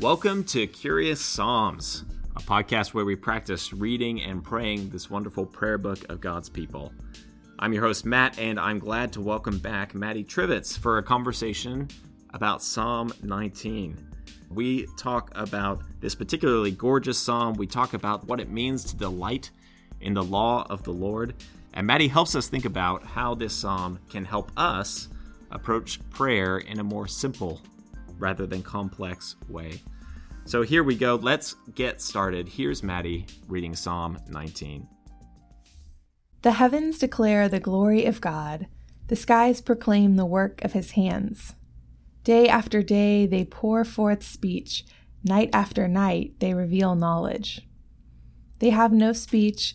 Welcome to Curious Psalms, a podcast where we practice reading and praying this wonderful prayer book of God's people. I'm your host, Matt, and I'm glad to welcome back Maddie Trivitz for a conversation about Psalm 19. We talk about this particularly gorgeous psalm. We talk about what it means to delight in the law of the Lord. And Maddie helps us think about how this psalm can help us approach prayer in a more simple rather than complex way. So here we go. Let's get started. Here's Maddie reading Psalm 19. The heavens declare the glory of God, the skies proclaim the work of his hands. Day after day they pour forth speech, night after night they reveal knowledge. They have no speech,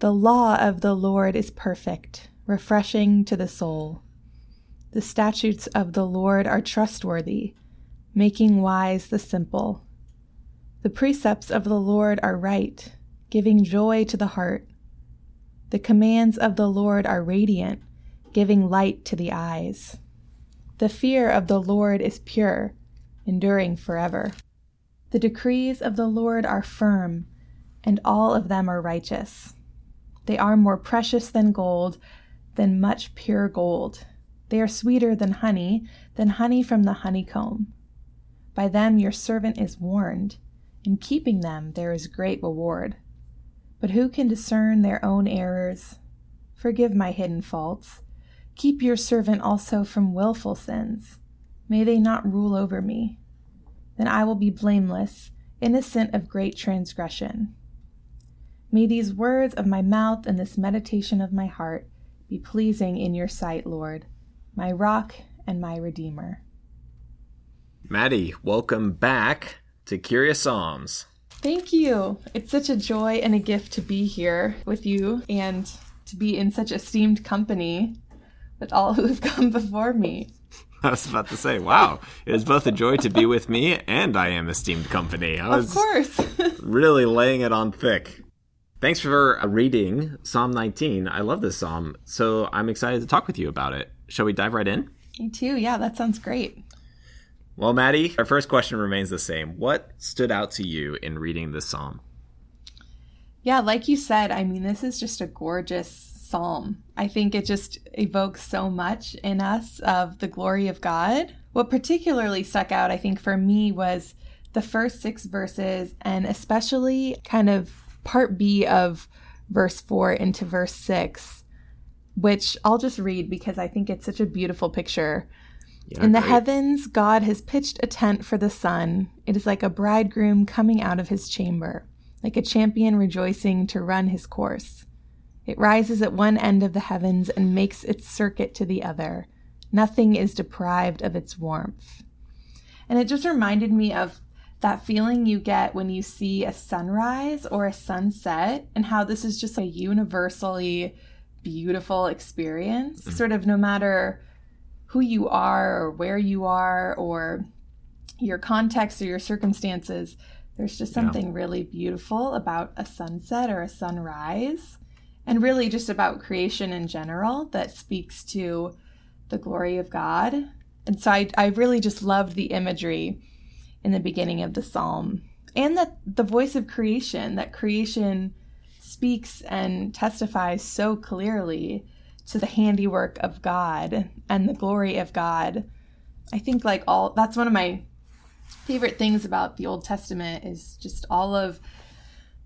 The law of the Lord is perfect, refreshing to the soul. The statutes of the Lord are trustworthy, making wise the simple. The precepts of the Lord are right, giving joy to the heart. The commands of the Lord are radiant, giving light to the eyes. The fear of the Lord is pure, enduring forever. The decrees of the Lord are firm, and all of them are righteous. They are more precious than gold, than much pure gold. They are sweeter than honey, than honey from the honeycomb. By them your servant is warned. In keeping them there is great reward. But who can discern their own errors? Forgive my hidden faults. Keep your servant also from wilful sins. May they not rule over me. Then I will be blameless, innocent of great transgression. May these words of my mouth and this meditation of my heart be pleasing in your sight, Lord, my rock and my redeemer. Maddie, welcome back to Curious Psalms. Thank you. It's such a joy and a gift to be here with you and to be in such esteemed company with all who have come before me. I was about to say, wow, it is both a joy to be with me and I am esteemed company. I was of course. really laying it on thick. Thanks for reading Psalm 19. I love this psalm, so I'm excited to talk with you about it. Shall we dive right in? Me too. Yeah, that sounds great. Well, Maddie, our first question remains the same. What stood out to you in reading this psalm? Yeah, like you said, I mean, this is just a gorgeous psalm. I think it just evokes so much in us of the glory of God. What particularly stuck out, I think, for me was the first six verses and especially kind of part B of verse four into verse six, which I'll just read because I think it's such a beautiful picture yeah, in the great. heavens, God has pitched a tent for the sun. It is like a bridegroom coming out of his chamber, like a champion rejoicing to run his course. It rises at one end of the heavens and makes its circuit to the other. Nothing is deprived of its warmth. And it just reminded me of that feeling you get when you see a sunrise or a sunset, and how this is just a universally beautiful experience, mm-hmm. sort of no matter who you are or where you are or your context or your circumstances. There's just something yeah. really beautiful about a sunset or a sunrise, and really just about creation in general that speaks to the glory of God. And so I, I really just loved the imagery in the beginning of the psalm and that the voice of creation, that creation speaks and testifies so clearly to the handiwork of God and the glory of God. I think like all that's one of my favorite things about the Old Testament is just all of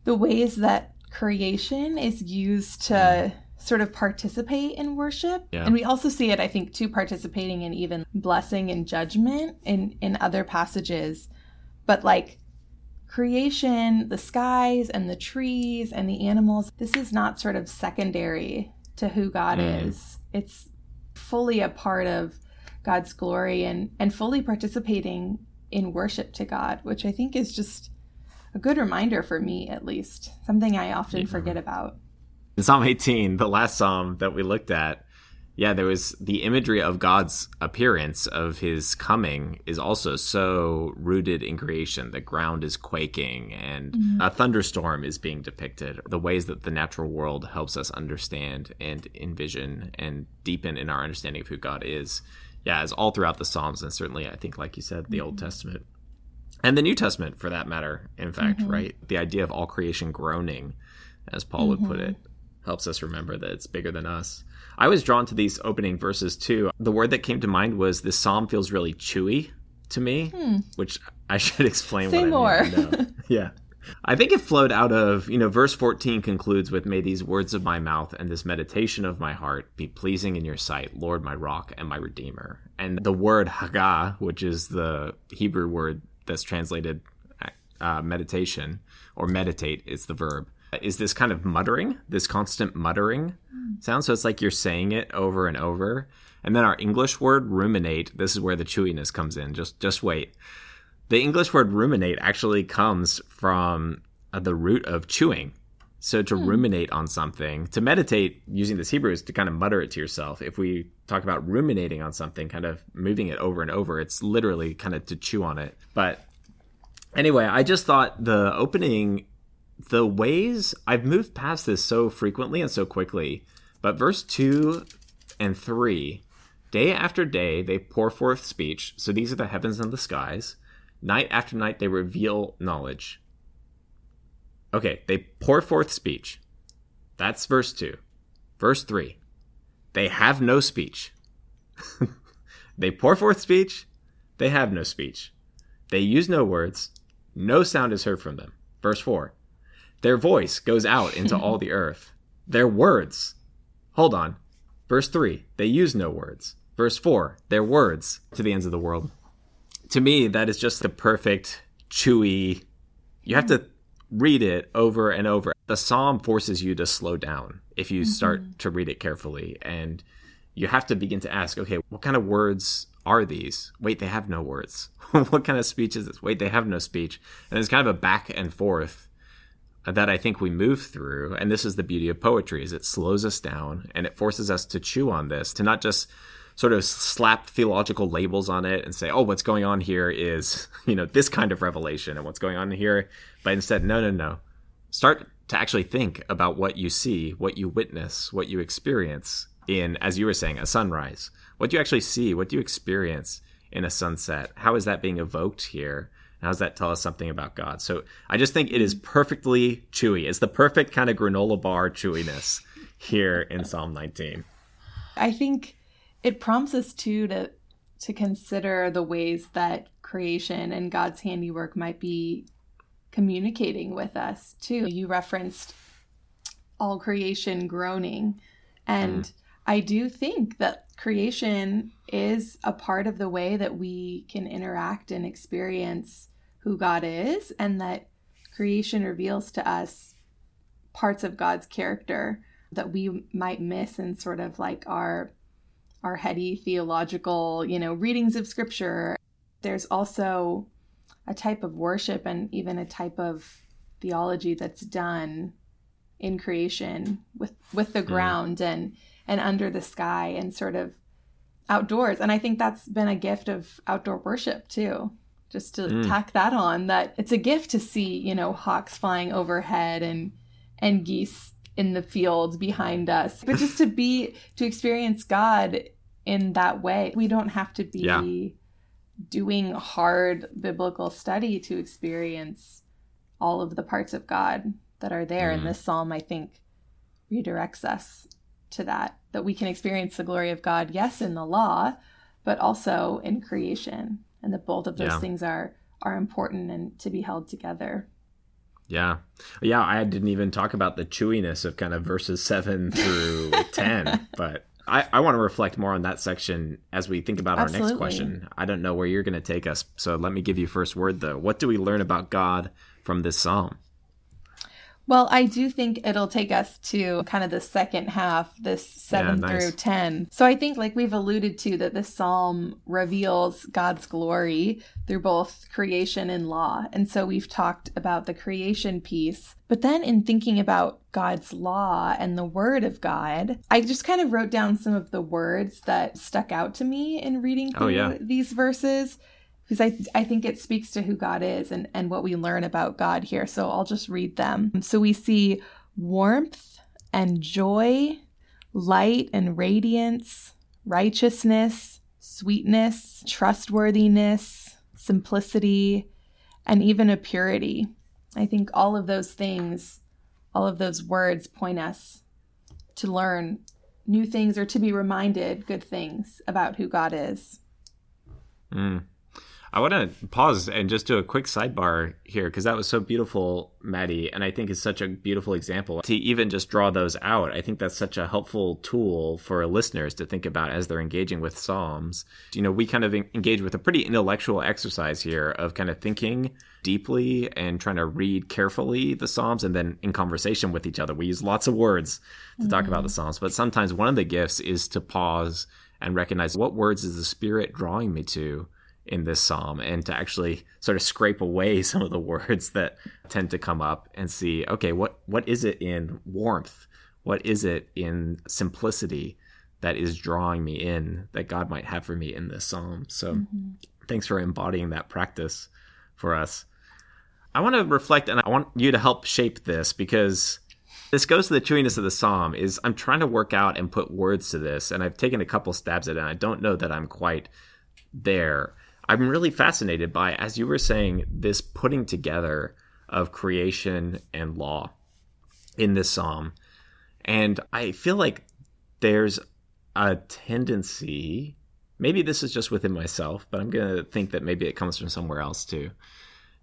the ways that creation is used to mm. Sort of participate in worship. Yeah. And we also see it I think too participating in even blessing and judgment in in other passages. But like creation, the skies and the trees and the animals, this is not sort of secondary to who God mm. is. It's fully a part of God's glory and, and fully participating in worship to God, which I think is just a good reminder for me, at least, something I often yeah. forget about. In Psalm 18, the last psalm that we looked at, yeah, there was the imagery of God's appearance, of his coming, is also so rooted in creation. The ground is quaking and mm-hmm. a thunderstorm is being depicted. The ways that the natural world helps us understand and envision and deepen in our understanding of who God is. Yeah, is all throughout the Psalms, and certainly, I think, like you said, the mm-hmm. Old Testament and the New Testament, for that matter, in fact, mm-hmm. right? The idea of all creation groaning, as Paul would put it, helps us remember that it's bigger than us. I was drawn to these opening verses too. The word that came to mind was this psalm feels really chewy to me, hmm. which I should explain Say what I more. mean. yeah. I think it flowed out of, you know, verse 14 concludes with, May these words of my mouth and this meditation of my heart be pleasing in your sight, Lord, my rock and my redeemer. And the word haggah, which is the Hebrew word that's translated uh, meditation or meditate, is the verb is this kind of muttering, this constant muttering sound. So it's like you're saying it over and over. And then our English word ruminate, this is where the chewiness comes in. Just just wait. The English word ruminate actually comes from uh, the root of chewing. So to hmm. ruminate on something, to meditate using this Hebrew is to kind of mutter it to yourself. If we talk about ruminating on something, kind of moving it over and over, it's literally kind of to chew on it. But anyway, I just thought the opening the ways I've moved past this so frequently and so quickly, but verse 2 and 3 day after day they pour forth speech. So these are the heavens and the skies. Night after night they reveal knowledge. Okay, they pour forth speech. That's verse 2. Verse 3 they have no speech. they pour forth speech. They have no speech. They use no words. No sound is heard from them. Verse 4 their voice goes out into all the earth. Their words. Hold on. Verse 3, they use no words. Verse 4, their words to the ends of the world. To me, that is just the perfect, chewy. You have to read it over and over. The psalm forces you to slow down if you mm-hmm. start to read it carefully. And you have to begin to ask, okay, what kind of words are these? Wait, they have no words. what kind of speech is this? Wait, they have no speech. And it's kind of a back and forth that I think we move through. And this is the beauty of poetry is it slows us down and it forces us to chew on this, to not just sort of slap theological labels on it and say, oh, what's going on here is, you know, this kind of revelation and what's going on here. But instead, no, no, no. Start to actually think about what you see, what you witness, what you experience in, as you were saying, a sunrise. What do you actually see? What do you experience in a sunset? How is that being evoked here? How does that tell us something about God? So I just think it is perfectly chewy. It's the perfect kind of granola bar chewiness here in Psalm 19. I think it prompts us too to to consider the ways that creation and God's handiwork might be communicating with us too. You referenced all creation groaning and mm. I do think that creation is a part of the way that we can interact and experience who God is and that creation reveals to us parts of God's character that we might miss in sort of like our our heady theological, you know, readings of scripture. There's also a type of worship and even a type of theology that's done in creation with with the mm. ground mm. and and under the sky and sort of outdoors. And I think that's been a gift of outdoor worship too just to mm. tack that on that it's a gift to see you know hawks flying overhead and and geese in the fields behind us but just to be to experience god in that way we don't have to be yeah. doing hard biblical study to experience all of the parts of god that are there mm. and this psalm i think redirects us to that that we can experience the glory of god yes in the law but also in creation and that both of those yeah. things are are important and to be held together. Yeah. Yeah, I didn't even talk about the chewiness of kind of verses 7 through 10, but I, I want to reflect more on that section as we think about Absolutely. our next question. I don't know where you're going to take us, so let me give you first word though. What do we learn about God from this psalm? Well, I do think it'll take us to kind of the second half, this 7 Yeah, nice. through 10. So I think, like we've alluded to, that this psalm reveals God's glory through both creation and law. And so we've talked about the creation piece. But then in thinking about God's law and the word of God, I just kind of wrote down some of the words that stuck out to me in reading Oh, through yeah. these verses because I, I think it speaks to who God is and, and what we learn about God here. So I'll just read them. So we see warmth and joy, light and radiance, righteousness, sweetness, trustworthiness, simplicity, and even a purity. I think all of those things, all of those words point us to learn new things or to be reminded good things about who God is. Mm. I want to pause and just do a quick sidebar here because that was so beautiful, Maddie. And I think it's such a beautiful example to even just draw those out. I think that's such a helpful tool for listeners to think about as they're engaging with Psalms. You know, we kind of engage with a pretty intellectual exercise here of kind of thinking deeply and trying to read carefully the Psalms and then in conversation with each other. We use lots of words to talk about the mm-hmm. Psalms, but sometimes one of the gifts is to pause and recognize what words is the Spirit drawing me to in this psalm and to actually sort of scrape away some of the words that tend to come up and see okay what what is it in warmth? What is it in simplicity that is drawing me in that God might have for me in this psalm? So mm-hmm. thanks for embodying that practice for us. I want to reflect and I want you to help shape this because this goes to the chewiness of the psalm is I'm trying to work out and put words to this and I've taken a couple stabs at it and I don't know that I'm quite there. I'm really fascinated by, as you were saying, this putting together of creation and law in this psalm. And I feel like there's a tendency, maybe this is just within myself, but I'm going to think that maybe it comes from somewhere else too,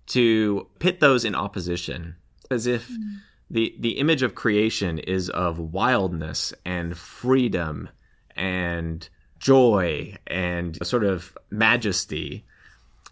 to pit those in opposition as if hmm. the, the image of creation is of wildness and freedom and joy and sort of majesty.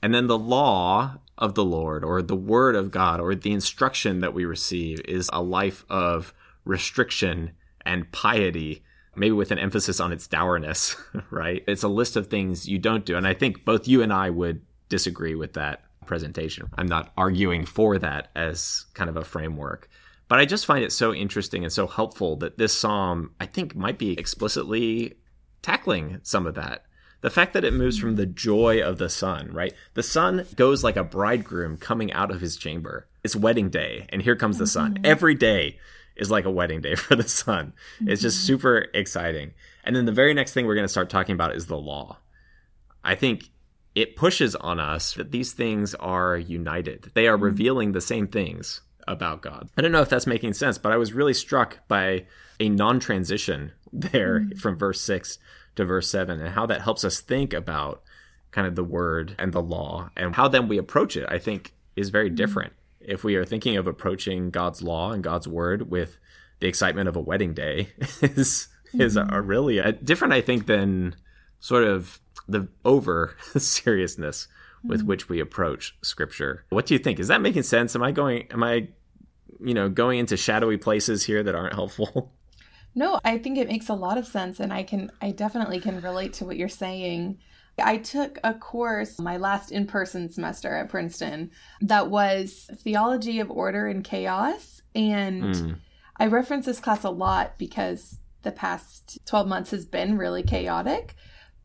And then the law of the Lord or the word of God or the instruction that we receive is a life of restriction and piety, maybe with an emphasis on its dourness, right? It's a list of things you don't do. And I think both you and I would disagree with that presentation. I'm not arguing for that as kind of a framework. But I just find it so interesting and so helpful that this psalm, I think, might be explicitly tackling some of that. The fact that it moves from the joy of the sun, right? The sun goes like a bridegroom coming out of his chamber. It's wedding day, and here comes the sun. Mm-hmm. Every day is like a wedding day for the sun. It's just mm-hmm. super exciting. And then the very next thing we're going to start talking about is the law. I think it pushes on us that these things are united. They are mm-hmm. revealing the same things about God. I don't know if that's making sense, but I was really struck by a non transition there mm-hmm. from verse 6 to verse 7 and how that helps us think about kind of the word and the law and how then we approach it, I think is very mm-hmm. different. If we are thinking of approaching God's law and God's word with the excitement of a wedding day is is a, a really a, different I think than sort of the over seriousness with which we approach scripture. What do you think? Is that making sense? Am I going am I you know going into shadowy places here that aren't helpful? No, I think it makes a lot of sense and I can I definitely can relate to what you're saying. I took a course my last in-person semester at Princeton that was Theology of Order and Chaos and Mm. I reference this class a lot because the past 12 months has been really chaotic,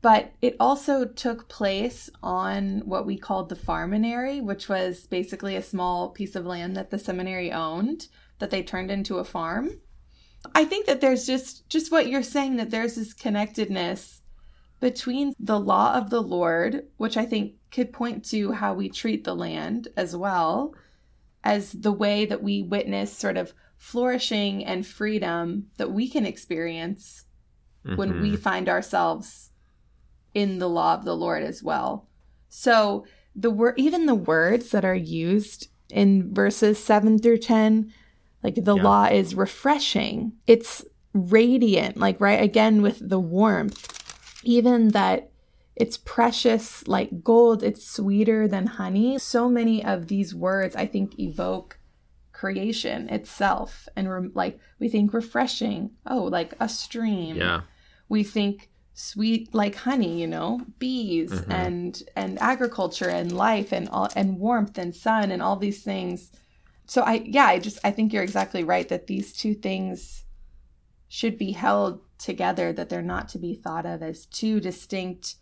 but it also took place on what we called the farminary, which was basically a small piece of land that the seminary owned that they turned into a farm. I think that there's just just what you're saying that there's this connectedness between the law of the Lord, which I think could point to how we treat the land as well as the way that we witness sort of flourishing and freedom that we can experience when we mm-hmm. find ourselves in the law of the Lord as well. So the word even the words that are used in verses 7 through 10 like the Yeah. law is refreshing. It's radiant like right again with the warmth. Even that it's precious like gold, it's sweeter than honey. So many of these words, I think, evoke creation itself. And we're like, we think refreshing, oh, like a stream. Yeah. We think sweet like honey you know bees mm-hmm. and and agriculture and life and all and warmth and sun and all these things so i yeah i just i think you're exactly right that these two things should be held together that they're not to be thought of as two distinct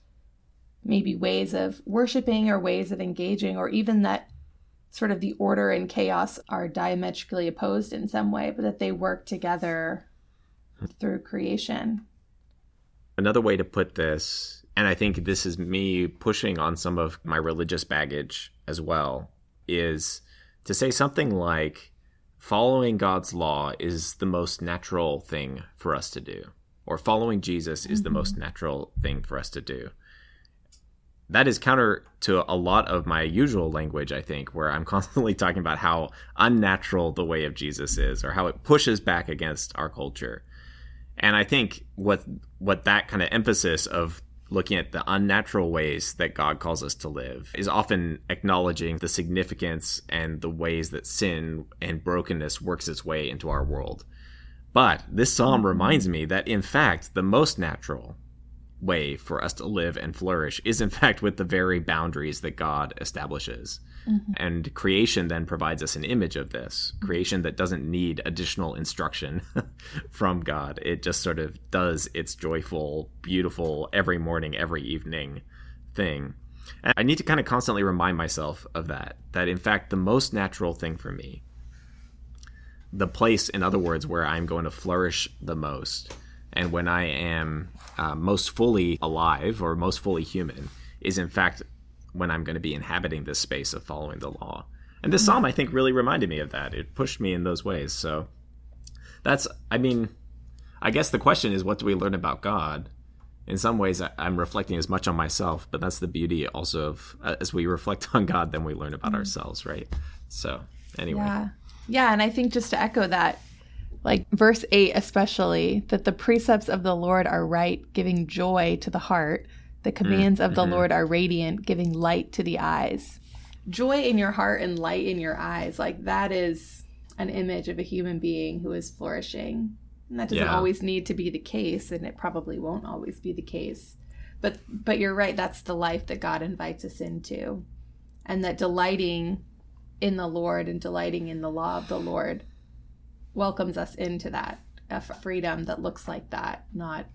maybe ways of worshiping or ways of engaging or even that sort of the order and chaos are diametrically opposed in some way but that they work together through creation Another way to put this, and I think this is me pushing on some of my religious baggage as well, is to say something like following God's law is the most natural thing for us to do, or following Jesus is mm-hmm. the most natural thing for us to do. That is counter to a lot of my usual language, I think, where I'm constantly talking about how unnatural the way of Jesus is, or how it pushes back against our culture. And I think what what that kind of emphasis of looking at the unnatural ways that God calls us to live is often acknowledging the significance and the ways that sin and brokenness works its way into our world. But this psalm mm-hmm. reminds me that in fact the most natural way for us to live and flourish is in fact with the very boundaries that God establishes. Mm-hmm. And creation then provides us an image of this creation that doesn't need additional instruction from God. It just sort of does its joyful, beautiful, every morning, every evening thing. And I need to kind of constantly remind myself of that, that in fact, the most natural thing for me, the place, in other words, where I'm going to flourish the most, and when I am uh, most fully alive or most fully human, is in fact when I'm going to be inhabiting this space of following the law. And this psalm, I think, really reminded me of that. It pushed me in those ways. So that's, I mean, I guess the question is, what do we learn about God? In some ways, I'm reflecting as much on myself, but that's the beauty also of uh, as we reflect on God, then we learn about mm-hmm. ourselves, right? So, anyway. Yeah. Yeah. And I think just to echo that, like verse 8 especially, that the precepts of the Lord are right, giving joy to the heart. The commands mm-hmm. of the mm-hmm. Lord are radiant, giving light to the eyes. Joy in your heart and light in your eyes. Like that is an image of a human being who is flourishing. And that doesn't yeah. always need to be the case, and it probably won't always be the case. But but you're right, that's the life that God invites us into. And that delighting in the Lord and delighting in the law of the Lord welcomes us into that a freedom that looks like that, not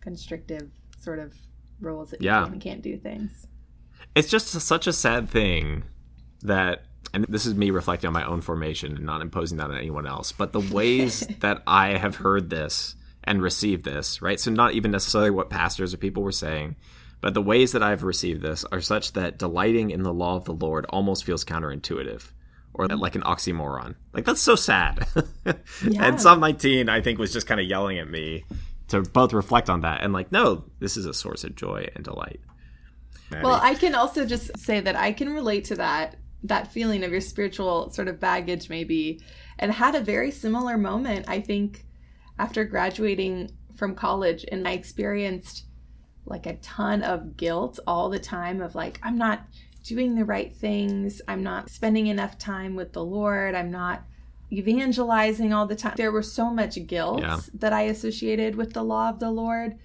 constrictive sort of rules that yeah. you can and can't do things. It's just such a sad thing that and this is me reflecting on my own formation and not imposing that on anyone else, but the ways that I have heard this and received this, right? So not even necessarily what pastors or people were saying, but the ways that I've received this are such that delighting in the law of the Lord almost feels counterintuitive or like an oxymoron. Like that's so sad. yeah. And Psalm 19 I think was just kind of yelling at me to both reflect on that and like, no, this is a source of joy and delight. Well, I can also just say that I can relate to that that feeling of your spiritual sort of baggage maybe and had a very similar moment I think after graduating from college and I experienced like a ton of guilt all the time of like I'm not doing the right things, I'm not spending enough time with the Lord, I'm not evangelizing all the time. There was so much guilt yeah. that I associated with the law of the Lord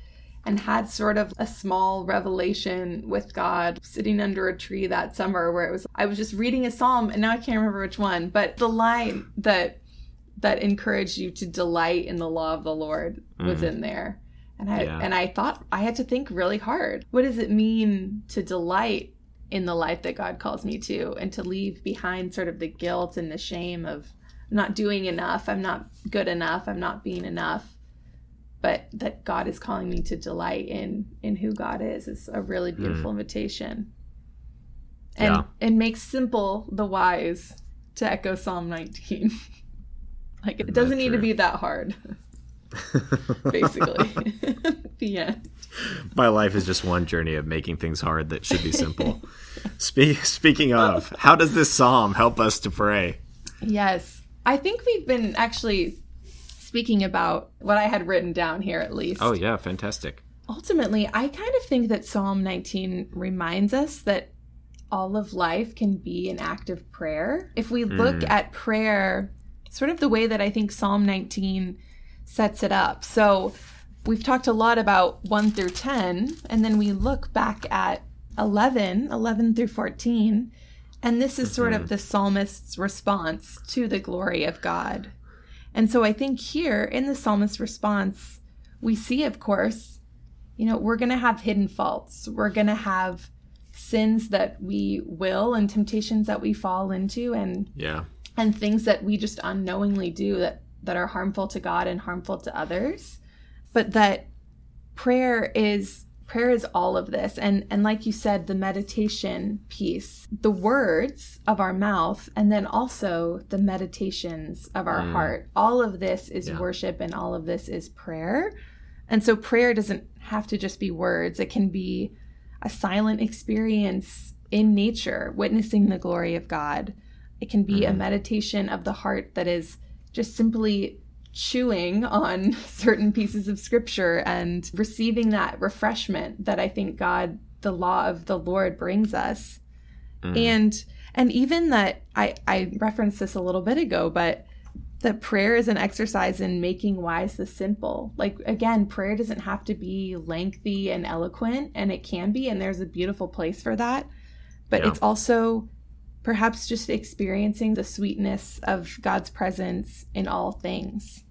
and had sort of a small revelation with God sitting under a tree that summer where it was I was just reading a psalm and now I can't remember which one, but the line that that encouraged you to delight in the law of the Lord was mm. in there. And I yeah. and I thought I had to think really hard. What does it mean to delight in the life that God calls me to and to leave behind sort of the guilt and the shame of I'm not doing enough. I'm not good enough. I'm not being enough. But that God is calling me to delight in in who God is is a really hmm. beautiful mm. invitation. And yeah. and makes simple the wise to echo Psalm 19. like it doesn't need to be that hard. Basically. the end. My life is just one journey of making things hard that should be simple. Spe- speaking of, how does this psalm help us to pray? Yes. I think we've been actually speaking about what I had written down here at least. Oh, yeah, fantastic. ultimately, I kind of think that Psalm 19 reminds us that all of life can be an act of prayer. If we look mm. at prayer, sort of the way that I think Psalm 19 sets it up. So we've talked a lot about 1 through 10, and then we look back at 11, 11 through 14, and this is sort mm-hmm. of the psalmist's response to the glory of God. And so I think here in the psalmist's response, we see, of course, you know, we're going to have hidden faults. We're going to have sins that we will and temptations that we fall into and yeah and things that we just unknowingly do that that are harmful to God and harmful to others but that prayer is prayer is all of this and and like you said the meditation piece the words of our mouth and then also the meditations of our mm. heart all of this is yeah. worship and all of this is prayer and so prayer doesn't have to just be words it can be a silent experience in nature witnessing the glory of god it can be mm. a meditation of the heart that is just simply chewing on certain pieces of scripture and receiving that refreshment that I think God, the law of the Lord, brings us. Mm. And and even that I, I referenced this a little bit ago, but that prayer is an exercise in making wise the simple. Like again, prayer doesn't have to be lengthy and eloquent, and it can be, and there's a beautiful place for that. But yeah. it's also perhaps just experiencing the sweetness of God's presence in all things.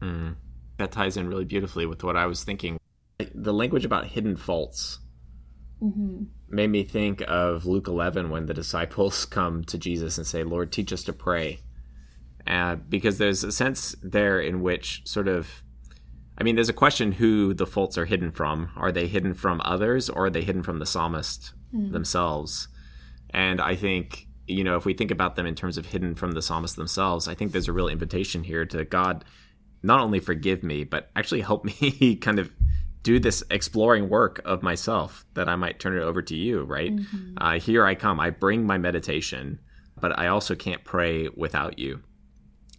Mm. That ties in really beautifully with what I was thinking. The language about hidden faults mm-hmm. made me think of Luke 11 when the disciples come to Jesus and say, Lord, teach us to pray. Uh, because there's a sense there in which sort of I mean, there's a question who the faults are hidden from. Are they hidden from others or are they hidden from the psalmist mm. themselves? And I think, you know, if we think about them in terms of hidden from the psalmist themselves, I think there's a real invitation here to God not only forgive me, but actually help me kind of do this exploring work of myself that I might turn it over to you, right? Mm-hmm. Uh, here I come. I bring my meditation, but I also can't pray without you.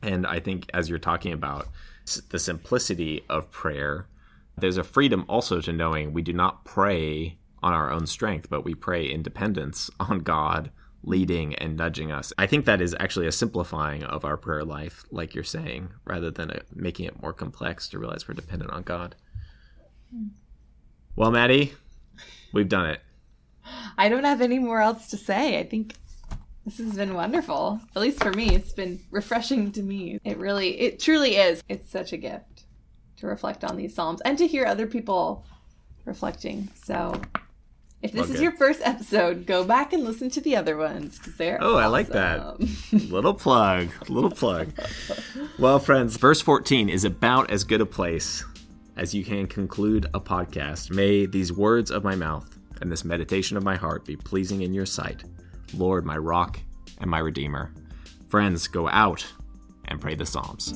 And I think as you're talking about the simplicity of prayer, there's a freedom also to knowing we do not pray on our own strength, but we pray in dependence on God leading and nudging us. I think that is actually a simplifying of our prayer life, like you're saying, rather than a, making it more complex to realize we're dependent on God. Well, Maddie, we've done it. I don't have any more else to say. I think this has been wonderful. At least for me, it's been refreshing to me. It really, it truly is. It's such a gift to reflect on these Psalms and to hear other people reflecting. So if this is your first episode, go back and listen to the other ones because they're oh, awesome. I like that little plug, little plug. well, friends, verse fourteen is about as good a place as you can conclude a podcast. May these words of my mouth and this meditation of my heart be pleasing in your sight, Lord, my rock and my redeemer. Friends, go out and pray the Psalms.